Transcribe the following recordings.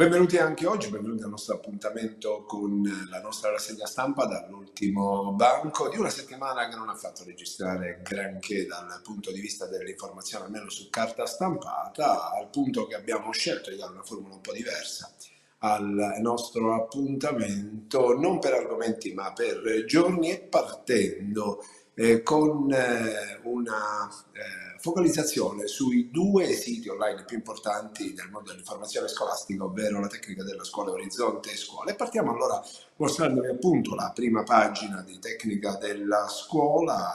Benvenuti anche oggi, benvenuti al nostro appuntamento con la nostra rassegna stampa dall'ultimo banco. Di una settimana che non ha fatto registrare granché dal punto di vista dell'informazione, almeno su carta stampata, al punto che abbiamo scelto di dare una formula un po' diversa al nostro appuntamento, non per argomenti ma per giorni e partendo eh, con eh, una eh, focalizzazione sui due siti online più importanti del mondo dell'informazione scolastica, ovvero la tecnica della scuola Orizzonte e Scuola. E partiamo allora mostrandovi appunto la prima pagina di tecnica della scuola,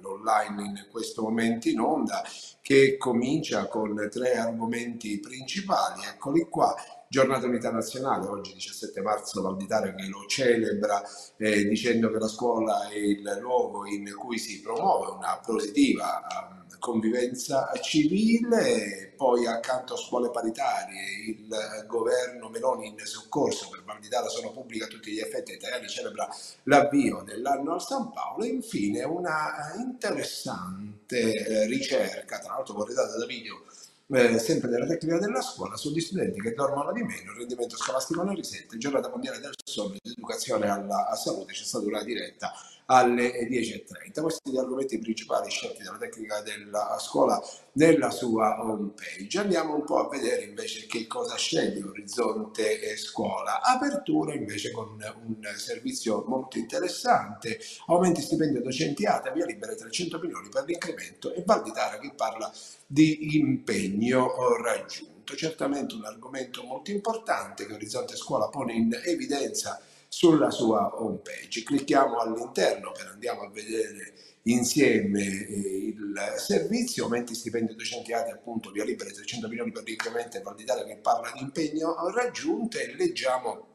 l'online in questo momento in onda, che comincia con tre argomenti principali. Eccoli qua Giornata Unità Nazionale, oggi 17 marzo Valditare che lo celebra eh, dicendo che la scuola è il luogo in cui si promuove una positiva um, convivenza civile, poi accanto a scuole paritarie il governo Meloni in soccorso per Valditara sono pubblica a tutti gli effetti, Italiani celebra l'avvio dell'anno al San Paolo. E infine una interessante eh, ricerca, tra l'altro corredata da video eh, sempre della tecnica della scuola, sugli studenti che dormono di meno, il rendimento scolastico non risente, giornata mondiale del sonno ed educazione alla salute, c'è stata una diretta alle 10.30. Questi sono gli argomenti principali scelti dalla tecnica della scuola nella sua home page. Andiamo un po' a vedere invece che cosa sceglie Orizzonte e Scuola. Apertura invece con un servizio molto interessante, aumenti stipendio docenti ATA, via libera 300 milioni per l'incremento e Valditara che parla di impegno raggiunto. Certamente un argomento molto importante che Orizzonte Scuola pone in evidenza sulla sua home page. Clicchiamo all'interno per andiamo a vedere insieme eh, il servizio, aumenti stipendi docenti ATE appunto via libera 300 milioni per l'incremento e che parla di impegno raggiunto e leggiamo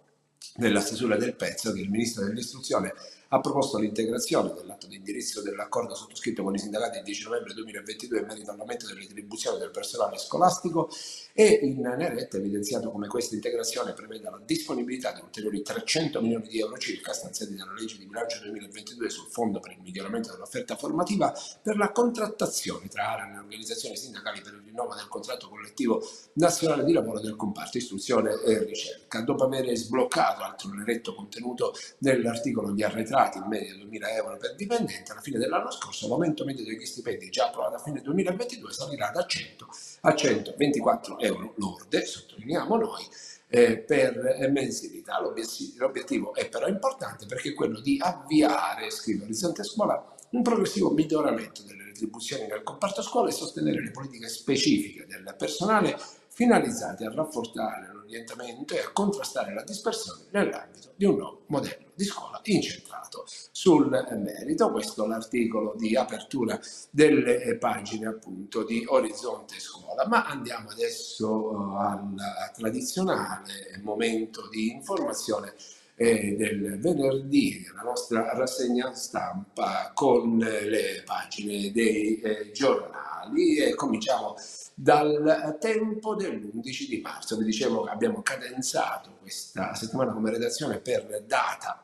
nella stesura del pezzo che il ministro dell'istruzione ha proposto l'integrazione dell'atto di indirizzo dell'accordo sottoscritto con i sindacati il 10 novembre 2022 in merito all'aumento delle retribuzioni del personale scolastico e in Neretta ha evidenziato come questa integrazione preveda la disponibilità di ulteriori 300 milioni di euro circa stanziati dalla legge di bilancio 2022 sul fondo per il miglioramento dell'offerta formativa per la contrattazione tra ARAN e organizzazioni sindacali per il rinnovo del contratto collettivo nazionale di lavoro del comparto istruzione e ricerca. Dopo aver sbloccato altro neretto contenuto nell'articolo di arretrati pagati in media 2.000 euro per dipendente, alla fine dell'anno scorso l'aumento medio degli stipendi già approvato a fine 2022 salirà da 100 a 124 euro lorde, sottolineiamo noi, eh, per mensilità. L'obiettivo è però importante perché è quello di avviare, scrive Orizzonte Scuola, un progressivo miglioramento delle retribuzioni nel comparto scuola e sostenere le politiche specifiche del personale finalizzate a rafforzare l'orientamento e a contrastare la dispersione nell'ambito di un nuovo modello di scuola incentrato sul merito. Questo è l'articolo di apertura delle pagine appunto di Orizzonte Scuola. Ma andiamo adesso eh, al tradizionale momento di informazione eh, del venerdì, la nostra rassegna stampa con le pagine dei eh, giornali e cominciamo dal tempo dell'11 di marzo. Vi dicevo che abbiamo cadenzato questa settimana come redazione per data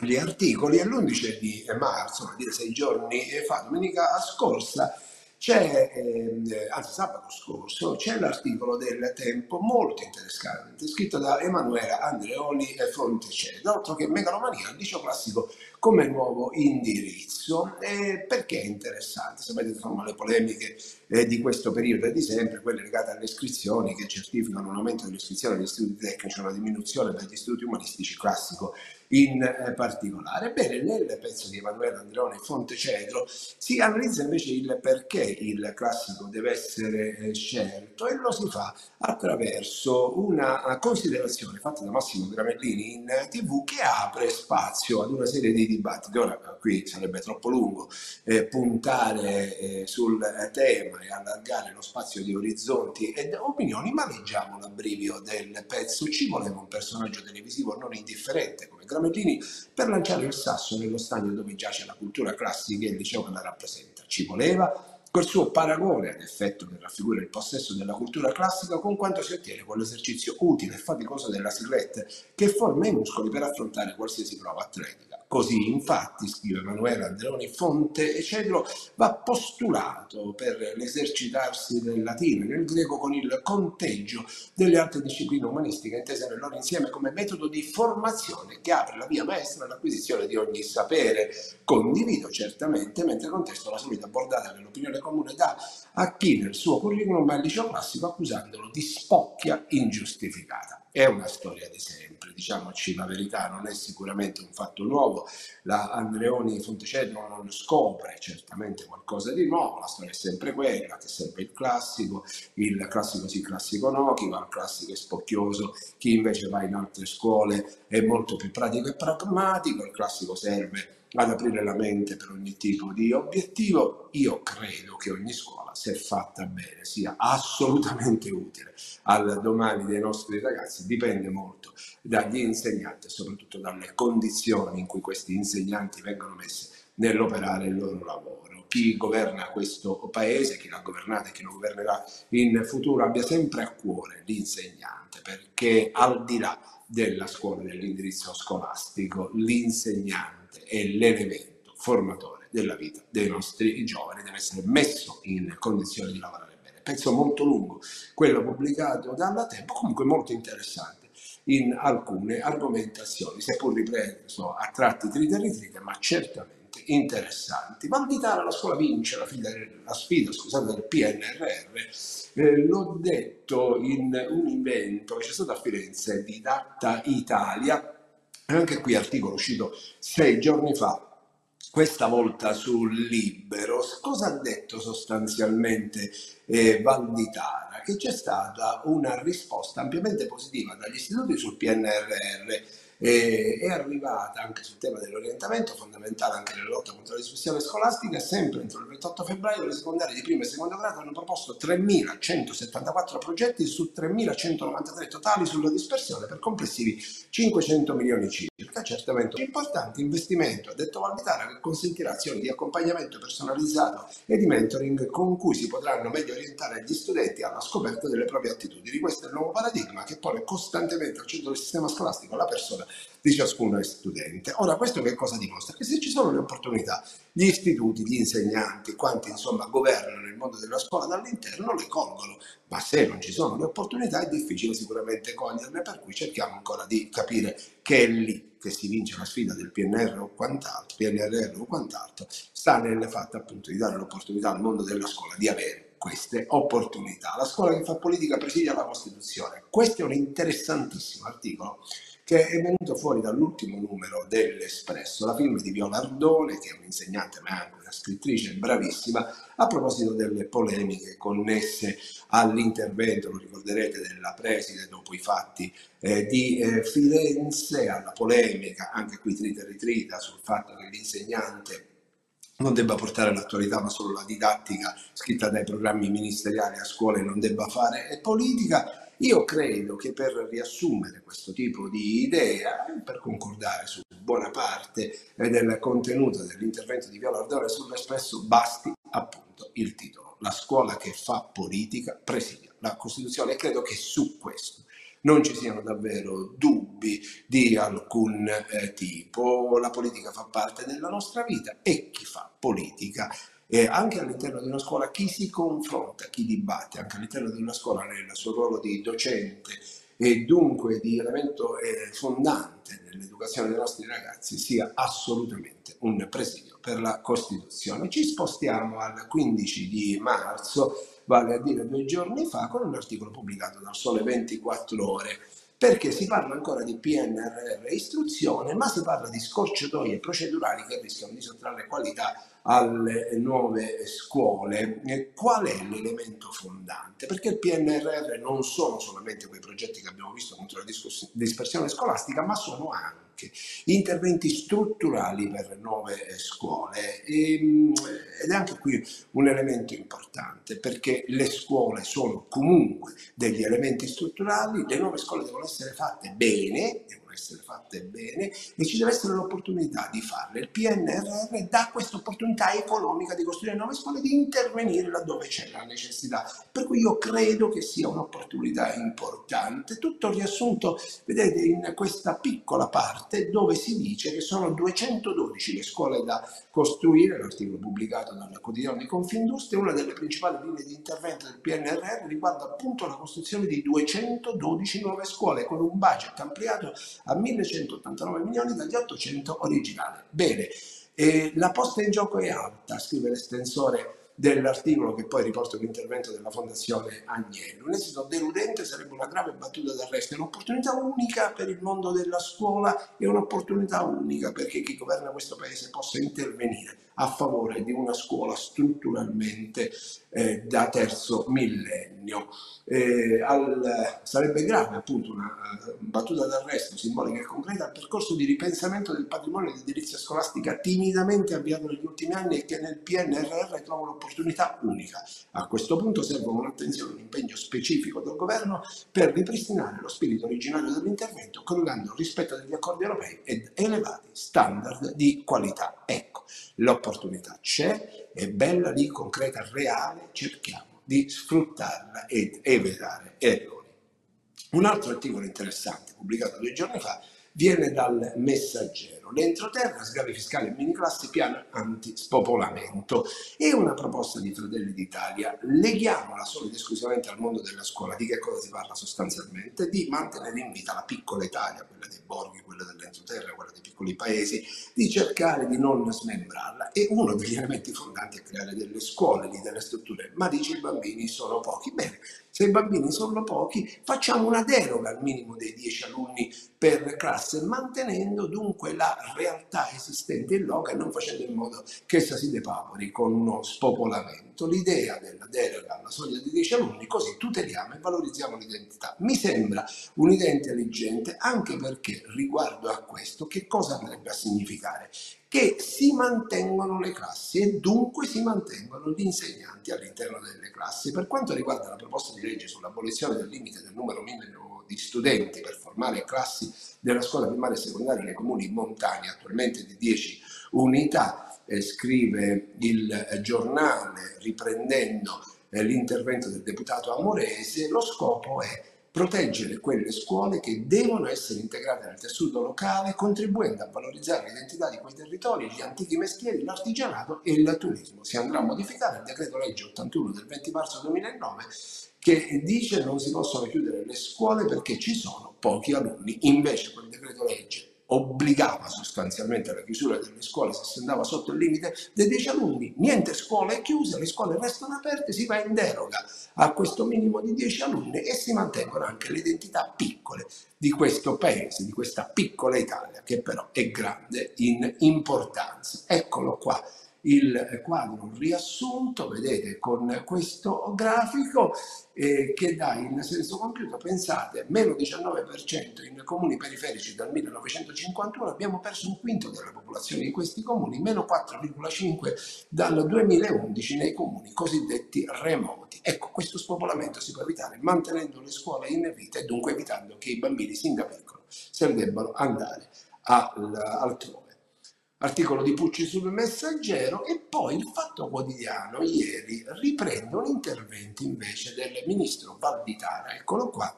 gli articoli e l'11 di marzo, vuol dire sei giorni fa, domenica scorsa, c'è, eh, anzi sabato scorso, c'è l'articolo del Tempo molto interessante, scritto da Emanuela Andreoli e Fonteceda, altro che megalomania, il liceo classico come nuovo indirizzo. E perché è interessante? Sapete insomma le polemiche eh, di questo periodo e di sempre, quelle legate alle iscrizioni che certificano un aumento delle iscrizioni agli istituti tecnici, una diminuzione degli istituti umanistici classico in eh, particolare. Bene, nel pezzo di Emanuele Andreone Fontecedro si analizza invece il perché il classico deve essere eh, scelto e lo si fa attraverso una considerazione fatta da Massimo Gramellini in tv che apre spazio ad una serie di dibattiti. Ora qui sarebbe troppo lungo eh, puntare eh, sul tema e allargare lo spazio di orizzonti ed opinioni, ma leggiamo l'abbrivio del pezzo. Ci voleva un personaggio televisivo non indifferente come Gramellini per lanciare il sasso nello stagno dove giace la cultura classica e il liceo che la rappresenta. Ci voleva Quel suo paragone ad effetto che raffigura il possesso della cultura classica con quanto si ottiene con l'esercizio utile e faticoso della silhouette che forma i muscoli per affrontare qualsiasi prova atletica. Così, infatti, scrive Emanuele Andreoni Fonte e Cedro, va postulato per l'esercitarsi del latino e del greco con il conteggio delle altre discipline umanistiche intese nel loro insieme come metodo di formazione che apre la via maestra all'acquisizione di ogni sapere. Condivido certamente, mentre contesto la solita bordata dell'opinione comune dà a chi nel suo curriculum al liceo classico accusandolo di spocchia ingiustificata. È una storia di sempre, diciamoci la verità, non è sicuramente un fatto nuovo. La Andreoni Fontecedro non scopre certamente qualcosa di nuovo, la storia è sempre quella, che serve il classico, il classico sì, classico no, chi va al classico è spocchioso, chi invece va in altre scuole è molto più pratico e pragmatico, il classico serve ad aprire la mente per ogni tipo di obiettivo, io credo che ogni scuola, se fatta bene, sia assolutamente utile al domani dei nostri ragazzi, dipende molto dagli insegnanti e soprattutto dalle condizioni in cui questi insegnanti vengono messi nell'operare il loro lavoro. Chi governa questo paese, chi l'ha governato e chi lo governerà in futuro, abbia sempre a cuore l'insegnante, perché al di là della scuola, dell'indirizzo scolastico, l'insegnante è l'elemento formatore della vita dei nostri giovani, deve essere messo in condizione di lavorare bene. Pezzo molto lungo, quello pubblicato dalla Tempo, comunque molto interessante in alcune argomentazioni, seppur ripreso a tratti trite e ritrite, ma certamente interessanti. Valditara la scuola vince la, fila, la sfida scusate, del PNRR, eh, l'ho detto in un invento che c'è stato a Firenze di Data Italia, anche qui articolo uscito sei giorni fa, questa volta sul Libero. Cosa ha detto sostanzialmente eh, Valditara? Che c'è stata una risposta ampiamente positiva dagli istituti sul PNRR e è arrivata anche sul tema dell'orientamento, fondamentale anche nella lotta contro la dispersione scolastica, sempre entro il 28 febbraio le secondarie di primo e secondo grado hanno proposto 3.174 progetti su 3.193 totali sulla dispersione per complessivi 500 milioni circa, certamente importante investimento, ha detto Valditara, che consentirà azioni di accompagnamento personalizzato e di mentoring con cui si potranno meglio orientare gli studenti alla scoperta delle proprie attitudini. Questo è il nuovo paradigma che pone costantemente al centro del sistema scolastico la persona di ciascuno studente. Ora, questo che cosa dimostra? Che se ci sono le opportunità, gli istituti, gli insegnanti, quanti insomma governano il mondo della scuola dall'interno, le colgono, ma se non ci sono le opportunità è difficile sicuramente coglierle, per cui cerchiamo ancora di capire che è lì che si vince la sfida del PNR o quant'altro, PNRR o quant'altro, sta nel fatto appunto di dare l'opportunità al mondo della scuola di avere queste opportunità. La scuola che fa politica presidia la Costituzione. Questo è un interessantissimo articolo che è venuto fuori dall'ultimo numero dell'Espresso, la firma di Viola Ardone, che è un'insegnante ma anche una scrittrice bravissima, a proposito delle polemiche connesse all'intervento, lo ricorderete, della preside dopo i fatti eh, di eh, Firenze, alla polemica, anche qui trita e ritrita, sul fatto che l'insegnante non debba portare l'attualità ma solo la didattica scritta dai programmi ministeriali a scuole non debba fare politica io credo che per riassumere questo tipo di idea, per concordare su buona parte del contenuto dell'intervento di Viola Ardore sull'Espresso, basti appunto il titolo. La scuola che fa politica presidia la Costituzione e credo che su questo non ci siano davvero dubbi di alcun eh, tipo. La politica fa parte della nostra vita e chi fa politica e anche all'interno di una scuola chi si confronta, chi dibatte, anche all'interno di una scuola nel suo ruolo di docente e dunque di elemento eh, fondante nell'educazione dei nostri ragazzi sia assolutamente un presidio per la Costituzione. Ci spostiamo al 15 di marzo, vale a dire due giorni fa, con un articolo pubblicato dal Sole 24 ore perché si parla ancora di PNRR e istruzione, ma si parla di scorciatoie procedurali che rischiano di sottrarre qualità alle nuove scuole. Qual è l'elemento fondante? Perché il PNRR non sono solamente quei progetti che abbiamo visto contro la dispersione scolastica, ma sono anche interventi strutturali per nuove scuole. Ehm, ed è anche qui un elemento importante, perché le scuole sono comunque degli elementi strutturali, le nuove scuole devono essere fatte bene, devono essere fatte bene e ci deve essere l'opportunità di farle. Il PNRR dà questa opportunità economica di costruire nuove scuole, di intervenire laddove c'è la necessità. Per cui io credo che sia un'opportunità importante. Tutto riassunto, vedete, in questa piccola parte dove si dice che sono 212 le scuole da costruire, l'articolo pubblicato dal quotidiano di Confindustria, una delle principali linee di intervento del PNRR riguarda appunto la costruzione di 212 nuove scuole con un budget ampliato a 1189 milioni dagli 800 originali. Bene, eh, la posta in gioco è alta, scrive l'estensore dell'articolo che poi riporta l'intervento della Fondazione Agnello. Un esito deludente sarebbe una grave battuta d'arresto, è un'opportunità unica per il mondo della scuola e un'opportunità unica perché chi governa questo paese possa intervenire a favore di una scuola strutturalmente eh, da terzo millennio. Eh, al, sarebbe grave appunto una uh, battuta d'arresto simbolica e concreta al percorso di ripensamento del patrimonio di edilizia scolastica timidamente avviato negli ultimi anni e che nel PNRR trova un'opportunità unica. A questo punto servono un'attenzione e un impegno specifico del governo per ripristinare lo spirito originario dell'intervento coniugando il rispetto degli accordi europei ed elevati standard di qualità. Ecco, l'opportunità c'è, è bella lì, concreta, reale, cerchiamo di sfruttarla ed evitare errori. Un altro articolo interessante pubblicato due giorni fa viene dal messaggero. L'entroterra, sgravi fiscali e mini classi, piano antispopolamento. È una proposta di Fratelli d'Italia. Leghiamola solo ed esclusivamente al mondo della scuola. Di che cosa si parla sostanzialmente? Di mantenere in vita la piccola Italia, quella dei borghi, quella dell'entroterra, quella dei piccoli paesi, di cercare di non smembrarla. E uno degli elementi fondanti è creare delle scuole delle strutture. Ma dice i bambini sono pochi. Bene, se i bambini sono pochi, facciamo una deroga al minimo dei 10 alunni per classe, mantenendo dunque la realtà esistente in loco e non facendo in modo che essa si depautori con uno spopolamento. L'idea della deroga alla soglia di 10 alunni, così tuteliamo e valorizziamo l'identità. Mi sembra un'idea intelligente anche perché riguardo a questo che cosa andrebbe a significare? che si mantengono le classi e dunque si mantengono gli insegnanti all'interno delle classi. Per quanto riguarda la proposta di legge sull'abolizione del limite del numero minimo di studenti per formare classi della scuola primaria e secondaria nei comuni montani, attualmente di 10 unità, eh, scrive il eh, giornale riprendendo eh, l'intervento del deputato Amorese, lo scopo è proteggere quelle scuole che devono essere integrate nel tessuto locale, contribuendo a valorizzare l'identità di quei territori, gli antichi mestieri, l'artigianato e il turismo. Si andrà a modificare il decreto legge 81 del 20 marzo 2009 che dice non si possono chiudere le scuole perché ci sono pochi alunni. Invece quel decreto legge obbligava sostanzialmente alla chiusura delle scuole se si andava sotto il limite dei 10 alunni, niente scuole chiuse, le scuole restano aperte, si va in deroga a questo minimo di 10 alunni e si mantengono anche le identità piccole di questo paese, di questa piccola Italia che però è grande in importanza. Eccolo qua il quadro riassunto, vedete con questo grafico eh, che dà in senso compiuto, pensate, meno 19% in comuni periferici dal 1951, abbiamo perso un quinto della popolazione di questi comuni, meno 4,5% dal 2011 nei comuni cosiddetti remoti. Ecco, questo spopolamento si può evitare mantenendo le scuole in vita e dunque evitando che i bambini sin da piccolo se ne debbano andare al, altrove articolo di Pucci sul Messaggero e poi il Fatto Quotidiano ieri riprende un intervento invece del ministro Valditara, eccolo qua,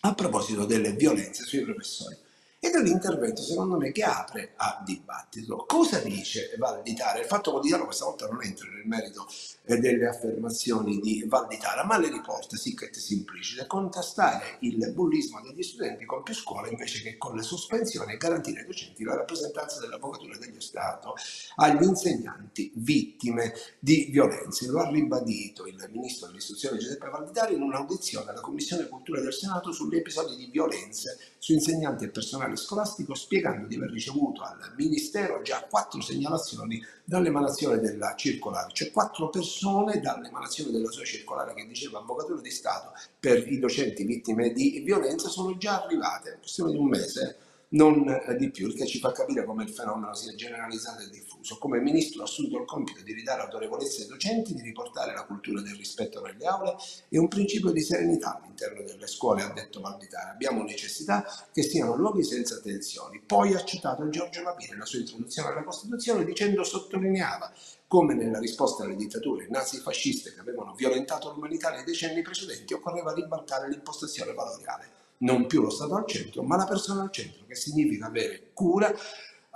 a proposito delle violenze sui professori ed è un intervento secondo me che apre a dibattito. Cosa dice Valditara? Il fatto quotidiano questa volta non entra nel merito eh, delle affermazioni di Valditara, ma le riporta sic et simplicite, contrastare il bullismo degli studenti con più scuole invece che con le sospensioni e garantire ai docenti la rappresentanza dell'Avvocatura dello Stato agli insegnanti vittime di violenze. Lo ha ribadito il ministro dell'istruzione Giuseppe Valditara in un'audizione alla Commissione Cultura del Senato sugli episodi di violenze su insegnanti e personale personale scolastico spiegando di aver ricevuto al Ministero già quattro segnalazioni dall'emanazione della circolare, cioè quattro persone dall'emanazione della sua circolare che diceva Avvocatura di Stato per i docenti vittime di violenza sono già arrivate, in questione di un mese non eh, di più, il che ci fa capire come il fenomeno sia generalizzato e diffuso. Come ministro ha assunto il compito di ridare autorevolezza ai docenti, di riportare la cultura del rispetto nelle aule e un principio di serenità all'interno delle scuole, ha detto Valditara. Abbiamo necessità che siano luoghi senza tensioni. Poi ha citato Giorgio Lapire nella sua introduzione alla Costituzione dicendo, sottolineava, come nella risposta alle dittature nazi-fasciste che avevano violentato l'umanità nei decenni precedenti, occorreva ribaltare l'impostazione valoriale non più lo Stato al centro, ma la persona al centro, che significa avere cura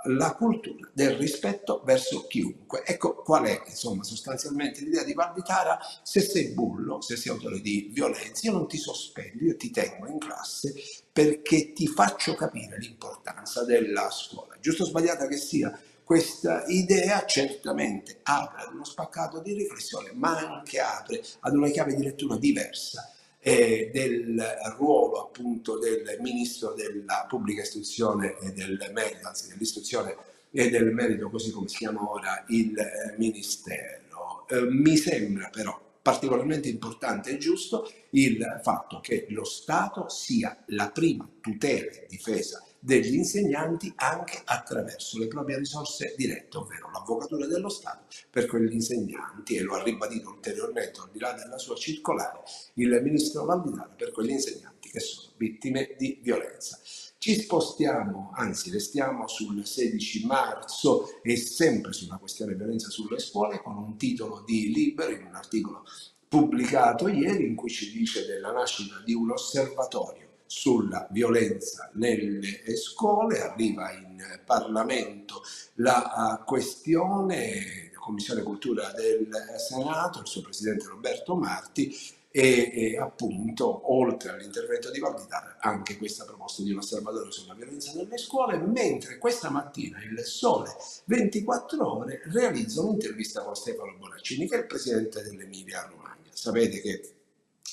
la cultura del rispetto verso chiunque. Ecco qual è, insomma, sostanzialmente l'idea di Valditara, se sei bullo, se sei autore di violenza, io non ti sospendo, io ti tengo in classe perché ti faccio capire l'importanza della scuola. Giusto o sbagliata che sia, questa idea certamente apre ad uno spaccato di riflessione, ma anche apre ad una chiave di lettura diversa eh, del ruolo appunto del ministro della pubblica istruzione e del merito, anzi dell'istruzione e del merito, così come si chiama ora il eh, ministero. Eh, mi sembra però particolarmente importante e giusto il fatto che lo Stato sia la prima tutela e difesa degli insegnanti anche attraverso le proprie risorse dirette, ovvero l'avvocatura dello Stato per quegli insegnanti, e lo ha ribadito ulteriormente al di là della sua circolare il ministro Valditara per quegli insegnanti che sono vittime di violenza. Ci spostiamo, anzi restiamo sul 16 marzo e sempre sulla questione violenza sulle scuole con un titolo di Libero in un articolo pubblicato ieri in cui ci dice della nascita di un osservatorio sulla violenza nelle scuole, arriva in Parlamento la questione, la Commissione Cultura del Senato, il suo presidente Roberto Marti, e, e, appunto oltre all'intervento di Valditara anche questa proposta di un osservatorio sulla violenza nelle scuole mentre questa mattina il Sole 24 ore realizza un'intervista con Stefano Bonaccini che è il presidente dell'Emilia Romagna sapete che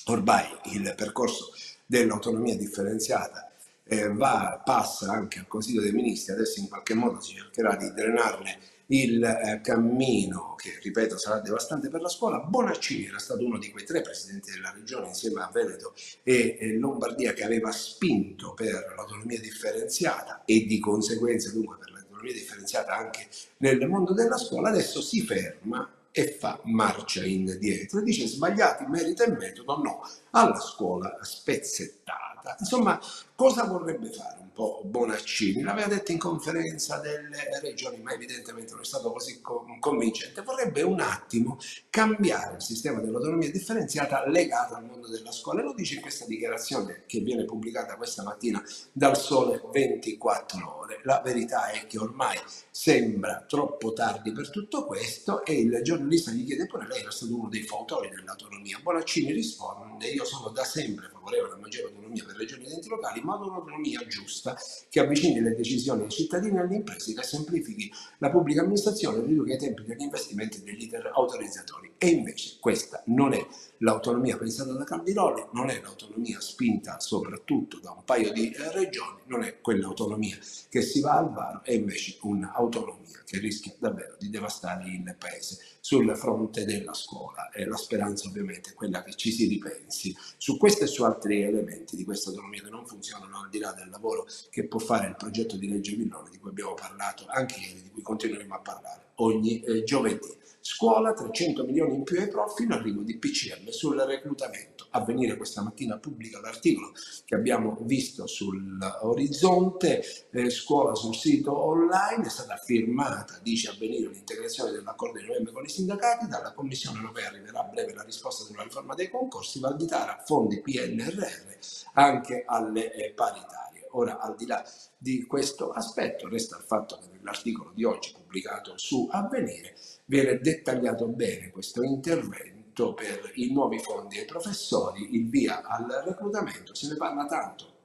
ormai il percorso dell'autonomia differenziata eh, va, passa anche al Consiglio dei Ministri, adesso in qualche modo si cercherà di drenarne il eh, cammino che, ripeto, sarà devastante per la scuola. Bonaccini era stato uno di quei tre presidenti della regione insieme a Veneto e eh, Lombardia che aveva spinto per l'autonomia differenziata e di conseguenza dunque per l'autonomia differenziata anche nel mondo della scuola, adesso si ferma e fa marcia indietro. Dice sbagliati merito e metodo, no, alla scuola spezzettata. Insomma, cosa vorrebbe fare un po' Bonaccini? L'aveva detto in conferenza delle regioni, ma evidentemente non è stato così convincente. Vorrebbe un attimo cambiare il sistema dell'autonomia differenziata legato al mondo della scuola. E lo dice in questa dichiarazione che viene pubblicata questa mattina dal Sole 24 ore. La verità è che ormai sembra troppo tardi per tutto questo e il giornalista gli chiede pure lei era stato uno dei fautori dell'autonomia. Bonaccini risponde io sono da sempre favorevole a maggiore autonomia per regioni ed enti locali ma un'autonomia giusta che avvicini le decisioni ai cittadini e alle imprese che semplifichi la pubblica amministrazione e riduca i tempi degli investimenti e degli iter autorizzatori. E invece questa non è l'autonomia pensata da Caldiroli, non è l'autonomia spinta soprattutto da un paio di eh, regioni, non è quell'autonomia che si va al varo, è invece un'autonomia che rischia davvero di devastare il paese sul fronte della scuola. E la speranza ovviamente è quella che ci si ripensi su questo e su altri elementi di questa autonomia che non funzionano al di là del lavoro che può fare il progetto di legge Villone di cui abbiamo parlato anche ieri, di cui continueremo a parlare ogni eh, giovedì. scuola, 300 milioni in più ai prof, fino all'arrivo di PCM sul reclutamento. Avvenire questa mattina pubblica l'articolo che abbiamo visto sull'orizzonte, eh, scuola sul sito online, è stata firmata, dice Avvenire, l'integrazione dell'accordo di novembre con i sindacati, dalla Commissione europea arriverà a breve la risposta sulla riforma dei concorsi, Valditara, fondi PNRR anche alle eh, paritarie. Ora, al di là di questo aspetto, resta il fatto che nell'articolo di oggi pubblicato su Avvenire viene dettagliato bene questo intervento per i nuovi fondi ai professori, il via al reclutamento, se ne parla tanto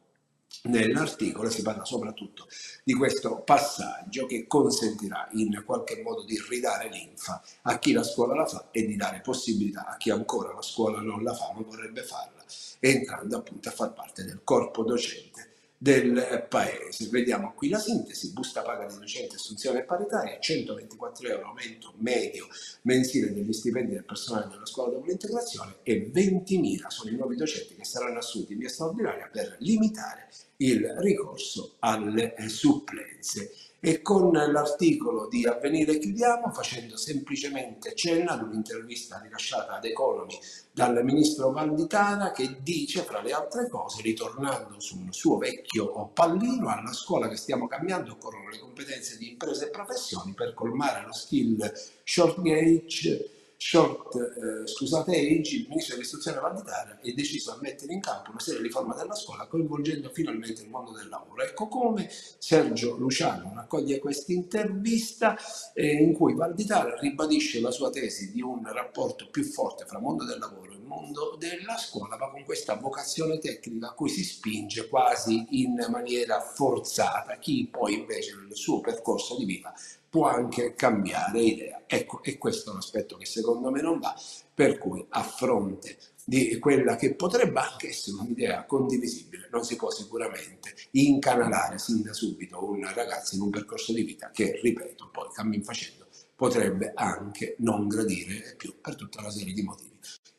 nell'articolo si parla soprattutto di questo passaggio che consentirà in qualche modo di ridare linfa a chi la scuola la fa e di dare possibilità a chi ancora la scuola non la fa ma vorrebbe farla, entrando appunto a far parte del corpo docente del paese. Vediamo qui la sintesi, busta paga di docenti, assunzione paritaria, 124 euro aumento medio mensile degli stipendi del personale della scuola dopo l'integrazione e 20.000 sono i nuovi docenti che saranno assunti in via straordinaria per limitare il ricorso alle supplenze. E con l'articolo di Avvenire chiudiamo facendo semplicemente cenno ad un'intervista rilasciata ad Economy dal ministro Valditara che dice, fra le altre cose, ritornando sul suo vecchio pallino, alla scuola che stiamo cambiando occorrono le competenze di imprese e professioni per colmare lo skill short gauge short, eh, scusate age, il ministro dell'istruzione Valditara è deciso a mettere in campo una serie di riforme della scuola coinvolgendo finalmente il mondo del lavoro. Ecco come Sergio Luciano raccoglie questa intervista eh, in cui Valditara ribadisce la sua tesi di un rapporto più forte fra mondo del lavoro e mondo della scuola, ma con questa vocazione tecnica a cui si spinge quasi in maniera forzata chi poi invece nel suo percorso di vita può anche cambiare idea. Ecco, e questo è un aspetto che secondo me non va, per cui a fronte di quella che potrebbe anche essere un'idea condivisibile, non si può sicuramente incanalare sin da subito un ragazzo in un percorso di vita che, ripeto, poi cammin facendo potrebbe anche non gradire più per tutta una serie di motivi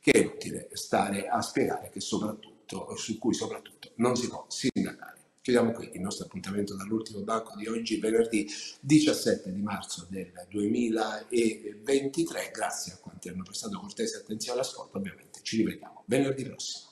che è utile stare a spiegare che soprattutto, su cui soprattutto non si può sindacare. Chiudiamo qui il nostro appuntamento dall'ultimo banco di oggi, venerdì 17 di marzo del 2023. Grazie a quanti hanno prestato cortese attenzione all'ascolto, ovviamente ci rivediamo venerdì prossimo.